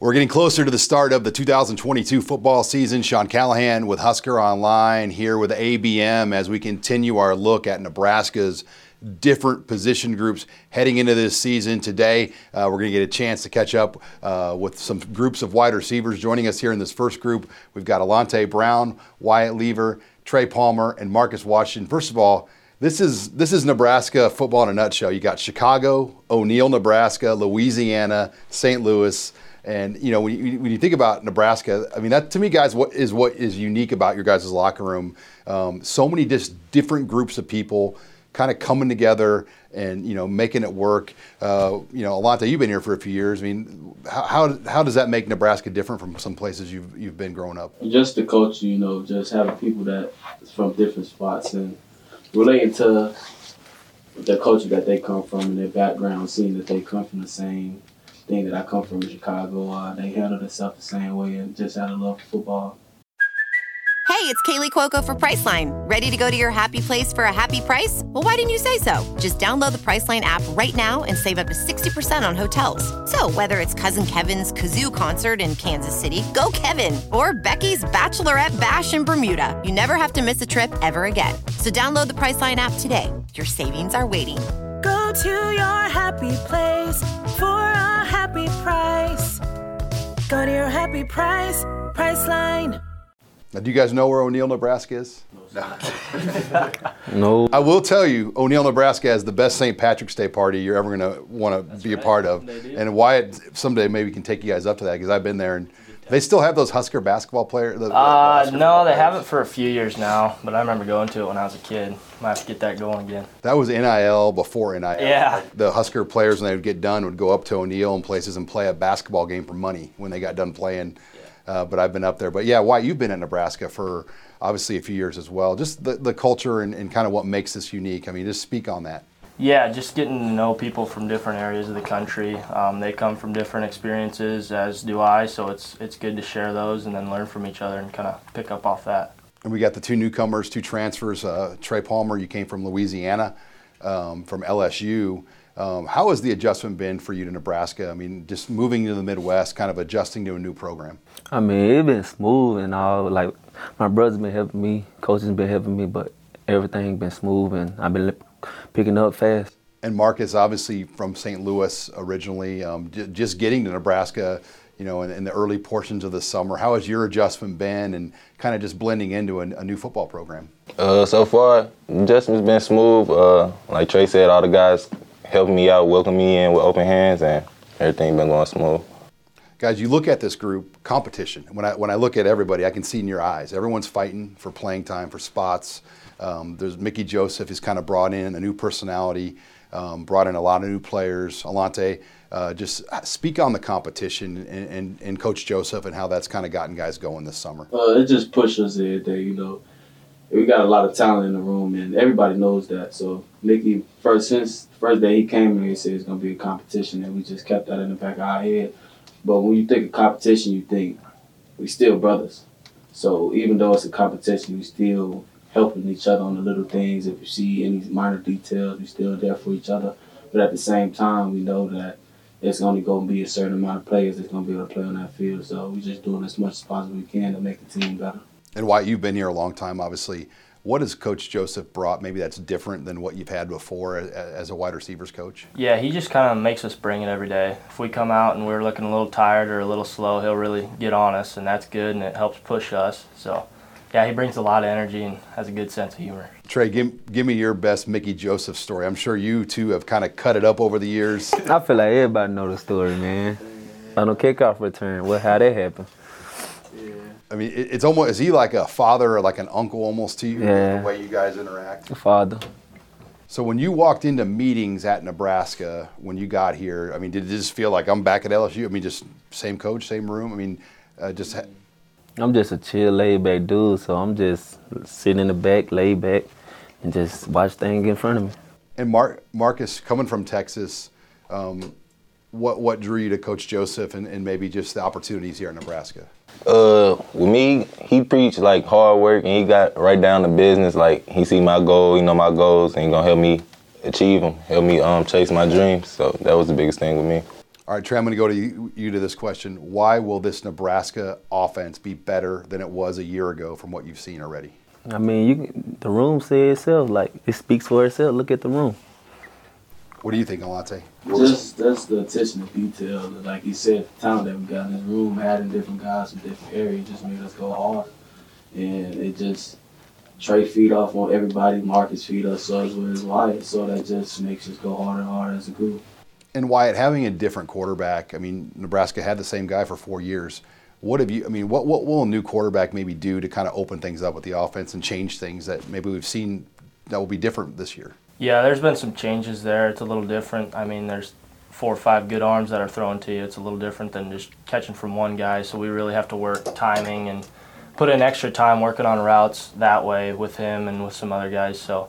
We're getting closer to the start of the 2022 football season. Sean Callahan with Husker Online here with ABM as we continue our look at Nebraska's different position groups heading into this season. Today, uh, we're going to get a chance to catch up uh, with some groups of wide receivers. Joining us here in this first group, we've got Alante Brown, Wyatt Liewer, Trey Palmer, and Marcus Washington. First of all, this is this is Nebraska football in a nutshell. You got Chicago, O'Neill, Nebraska, Louisiana, St. Louis. And you know, when you, when you, think about Nebraska, I mean, that to me, guys, what is what is unique about your guys' locker room? Um, so many just different groups of people kind of coming together and you know making it work. Uh, you know, Alante, you've been here for a few years. I mean, how, how does that make Nebraska different from some places you've you've been growing up? Just the culture, you know, just having people that from different spots and relating to the culture that they come from and their background, seeing that they come from the same thing that I come from Chicago. Uh, they handle themselves the same way and just out of love for football. Hey, it's Kaley Cuoco for Priceline. Ready to go to your happy place for a happy price? Well, why didn't you say so? Just download the Priceline app right now and save up to 60% on hotels. So, whether it's Cousin Kevin's Kazoo concert in Kansas City, go Kevin, or Becky's Bachelorette Bash in Bermuda, you never have to miss a trip ever again. So, download the Priceline app today. Your savings are waiting. Go to your happy place for a happy price. Go to your happy price, Priceline. Now, do you guys know where O'Neill, Nebraska is? No. no. I will tell you, O'Neill, Nebraska has the best St. Patrick's Day party you're ever going to want to be right. a part of. And Wyatt someday maybe can take you guys up to that because I've been there and they still have those Husker basketball players. The, uh, the no, they players. haven't for a few years now. But I remember going to it when I was a kid. Might have to get that going again. That was NIL before NIL. Yeah. Like the Husker players, when they would get done, would go up to O'Neill and places and play a basketball game for money when they got done playing uh, but I've been up there. But yeah, Wyatt you've been in Nebraska for obviously a few years as well. Just the, the culture and, and kind of what makes this unique. I mean, just speak on that. Yeah, just getting to know people from different areas of the country. Um, they come from different experiences, as do I. So it's it's good to share those and then learn from each other and kind of pick up off that. And we got the two newcomers, two transfers. Uh, Trey Palmer, you came from Louisiana, um, from LSU. Um, how has the adjustment been for you to Nebraska? I mean, just moving to the Midwest, kind of adjusting to a new program. I mean, it's been smooth and all. Like my brother's been helping me, coach's been helping me, but everything been smooth and I've been picking up fast. And Marcus, obviously from St. Louis originally, um, j- just getting to Nebraska, you know, in, in, the early portions of the summer. How has your adjustment been, and kind of just blending into a, a new football program? Uh, so far, adjustment's been smooth. Uh, like Trey said, all the guys helping me out, welcoming me in with open hands, and everything been going smooth. Guys, you look at this group competition. When I when I look at everybody, I can see in your eyes. Everyone's fighting for playing time, for spots. Um, there's Mickey Joseph has kind of brought in a new personality, um, brought in a lot of new players. Alante, uh, just speak on the competition and, and, and, Coach Joseph and how that's kind of gotten guys going this summer. Uh, it just pushes us every day, you know we got a lot of talent in the room, and everybody knows that. So Mickey, first since first day he came here, he said it's gonna be a competition, and we just kept that in the back of our head. But when you think of competition, you think we still brothers. So even though it's a competition, we still helping each other on the little things. If you see any minor details, we're still there for each other. But at the same time, we know that it's only going to be a certain amount of players that's going to be able to play on that field. So we're just doing as much as possible we can to make the team better and Wyatt you've been here a long time, obviously. What has Coach Joseph brought? Maybe that's different than what you've had before as a wide receivers coach. Yeah, he just kind of makes us bring it every day. If we come out and we're looking a little tired or a little slow, he'll really get on us, and that's good, and it helps push us. So, yeah, he brings a lot of energy and has a good sense of humor. Trey, give, give me your best Mickey Joseph story. I'm sure you two have kind of cut it up over the years. I feel like everybody know the story, man. On a kickoff return, what how that happened. Yeah. I mean, it, it's almost is he like a father or like an uncle almost to you? Yeah. The way you guys interact. A father. So when you walked into meetings at Nebraska when you got here, I mean, did it just feel like I'm back at LSU? I mean, just same coach, same room. I mean, uh, just. Ha- I'm just a chill, laid back dude, so I'm just sitting in the back, laid back, and just watch things in front of me. And Mar- Marcus, coming from Texas, um, what what drew you to Coach Joseph, and, and maybe just the opportunities here in Nebraska? Uh, with me, he preached like hard work, and he got right down to business. Like he see my goal, you know my goals, and he gonna help me achieve them, help me um chase my dreams. So that was the biggest thing with me. All right, Trey, I'm going to go to you, you to this question. Why will this Nebraska offense be better than it was a year ago from what you've seen already? I mean, you the room says itself. Like it speaks for itself. Look at the room. What do you think, Alante? Just that's the attention to detail. Like you said, the talent that we got in this room, adding different guys from different areas, just made us go hard. And it just Trey feed off on everybody, Marcus feed us so as well as Wyatt. So that just makes us go harder and harder as a group. And Wyatt, having a different quarterback, I mean, Nebraska had the same guy for four years. What have you? I mean, what what will a new quarterback maybe do to kind of open things up with the offense and change things that maybe we've seen that will be different this year? Yeah, there's been some changes there. It's a little different. I mean, there's four or five good arms that are thrown to you. It's a little different than just catching from one guy. So we really have to work timing and put in extra time working on routes that way with him and with some other guys. So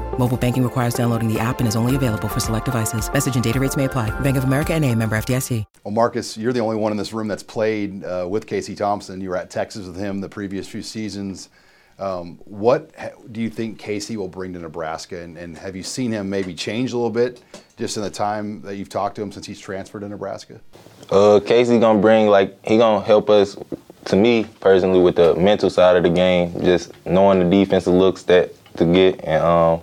Mobile banking requires downloading the app and is only available for select devices. Message and data rates may apply. Bank of America and a member FDIC. Well, Marcus, you're the only one in this room that's played uh, with Casey Thompson. You were at Texas with him the previous few seasons. Um, what ha- do you think Casey will bring to Nebraska? And, and have you seen him maybe change a little bit just in the time that you've talked to him since he's transferred to Nebraska? Uh, Casey gonna bring like he gonna help us. To me personally, with the mental side of the game, just knowing the defensive looks that to get and um,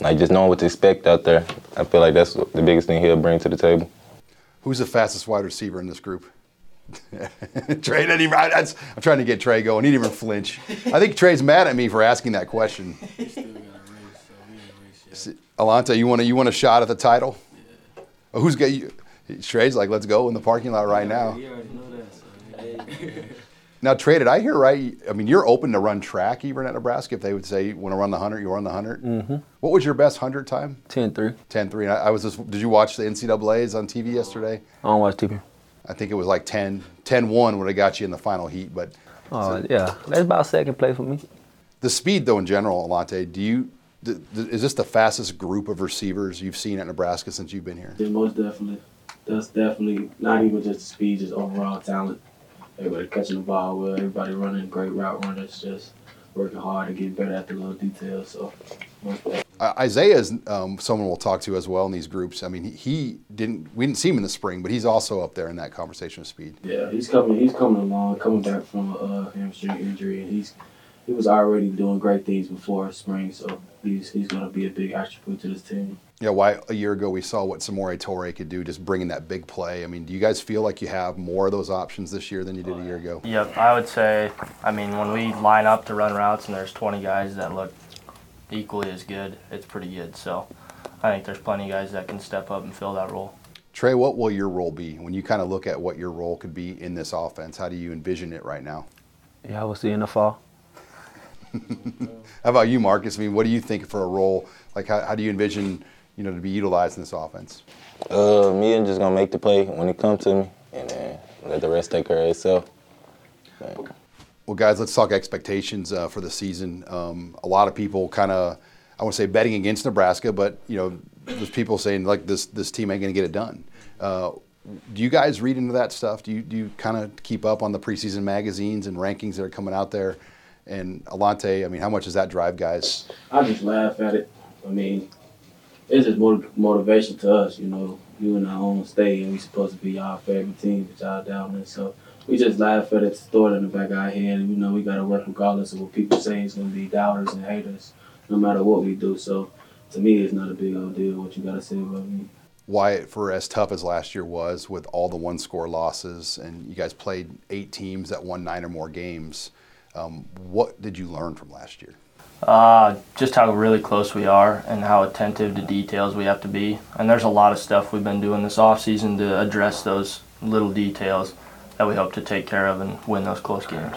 like just knowing what to expect out there. I feel like that's the biggest thing he'll bring to the table. Who's the fastest wide receiver in this group? Trey didn't even. I, that's, I'm trying to get Trey going. He didn't even flinch. I think Trey's mad at me for asking that question. Alante, you want a, you want a shot at the title? Yeah. Oh, who's got you? Trey's like, let's go in the parking lot right now. You already know that. So, hey. Now, Trey, did I hear right? I mean, you're open to run track even at Nebraska if they would say you want to run the 100, you run the 100. Mm-hmm. What was your best 100 time? 10-3. 10-3. I, I was just, did you watch the NCAA's on TV yesterday? I don't watch TV. I think it was like 10, 10-1 when I got you in the final heat. But Oh, yeah. That's about second place for me. the speed, though, in general, Alante, do you, th- th- is this the fastest group of receivers you've seen at Nebraska since you've been here? Yeah, most definitely. That's definitely not even just the speed, just overall talent. Everybody catching the ball well, everybody running great route runners, just working hard to get better at the little details. So. Uh, Isaiah is um, someone we'll talk to as well in these groups. I mean, he, he didn't, we didn't see him in the spring, but he's also up there in that conversation of speed. Yeah, he's coming. He's coming along, coming back from a uh, hamstring injury, and he's he was already doing great things before spring. So he's he's going to be a big attribute to this team. Yeah, why a year ago we saw what Samori Toure could do, just bringing that big play. I mean, do you guys feel like you have more of those options this year than you did a year ago? Yep, I would say, I mean, when we line up to run routes and there's 20 guys that look equally as good, it's pretty good. So I think there's plenty of guys that can step up and fill that role. Trey, what will your role be when you kind of look at what your role could be in this offense? How do you envision it right now? Yeah, I will see you in the fall. How about you, Marcus? I mean, what do you think for a role? Like, how, how do you envision, you know, to be utilized in this offense? Uh, me and just gonna make the play when it comes to me, and then let the rest take care of itself. Well, guys, let's talk expectations uh, for the season. Um, a lot of people kind of, I want to say betting against Nebraska, but you know, there's people saying like this this team ain't to get it done. Uh, do you guys read into that stuff? Do you do you kind of keep up on the preseason magazines and rankings that are coming out there? And Alante, I mean, how much does that drive guys? I just laugh at it. I mean, it's just motiv- motivation to us, you know. You in our own state, and we supposed to be our favorite team, but y'all down there. So we just laugh at it, throw it in the back of our head, and you know we got to work regardless of what people say. It's going to be doubters and haters, no matter what we do. So to me, it's not a big old deal what you got to say about me. Wyatt, for as tough as last year was with all the one score losses, and you guys played eight teams that won nine or more games, um, what did you learn from last year? Uh, just how really close we are and how attentive to details we have to be. And there's a lot of stuff we've been doing this off season to address those little details that we hope to take care of and win those close games.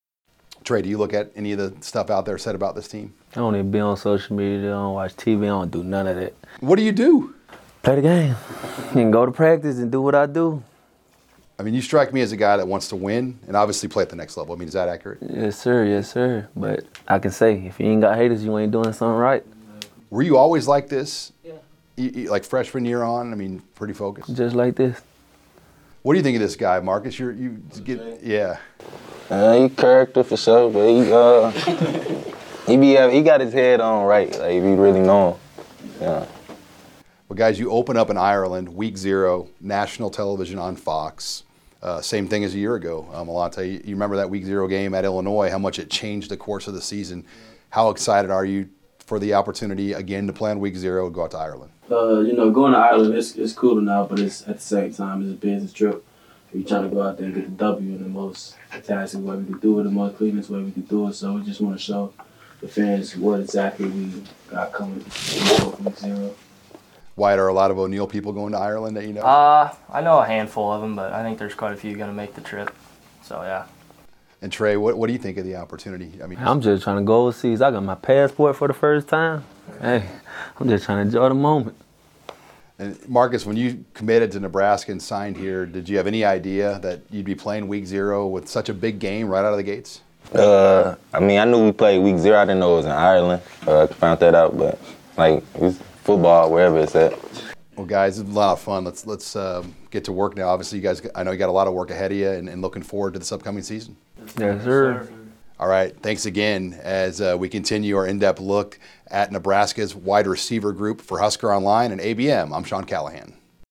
Trey, do you look at any of the stuff out there said about this team? I don't even be on social media. I don't watch TV. I don't do none of that. What do you do? Play the game. and go to practice and do what I do. I mean, you strike me as a guy that wants to win and obviously play at the next level. I mean, is that accurate? Yes, sir. Yes, sir. But I can say, if you ain't got haters, you ain't doing something right. Were you always like this? Yeah. You, you, like freshman year on? I mean, pretty focused. Just like this. What do you think of this guy, Marcus? You're, you get, yeah. Uh, he character for sure, but he uh, he be he got his head on right. Like if you really know him, yeah. Well, guys, you open up in Ireland, week zero, national television on Fox. Uh, same thing as a year ago. Um, Alante, you, you remember that week zero game at Illinois? How much it changed the course of the season? How excited are you for the opportunity again to plan week zero and go out to Ireland? Uh, you know, going to Ireland is it's cool now, but it's at the same time it's a business trip. We trying to go out there and get the W in the most fantastic way we can do it, the most cleanest way we can do it. So we just want to show the fans what exactly we got coming from week zero. Wyatt, are a lot of O'Neill people going to Ireland that you know? Uh, I know a handful of them, but I think there's quite a few going to make the trip. So yeah. And Trey, what, what do you think of the opportunity? I mean, I'm just trying to go overseas. I got my passport for the first time. Hey, I'm just trying to enjoy the moment. And Marcus, when you committed to Nebraska and signed here, did you have any idea that you'd be playing week zero with such a big game right out of the gates? Uh, I mean, I knew we played week zero. I didn't know it was in Ireland. Uh, I found that out, but like it's football wherever it's at. Well, guys, it's a lot of fun. Let's let's um, get to work now. Obviously, you guys, I know you got a lot of work ahead of you, and, and looking forward to this upcoming season. Yes, sir. All right. Thanks again as uh, we continue our in-depth look at Nebraska's wide receiver group for Husker Online and ABM. I'm Sean Callahan.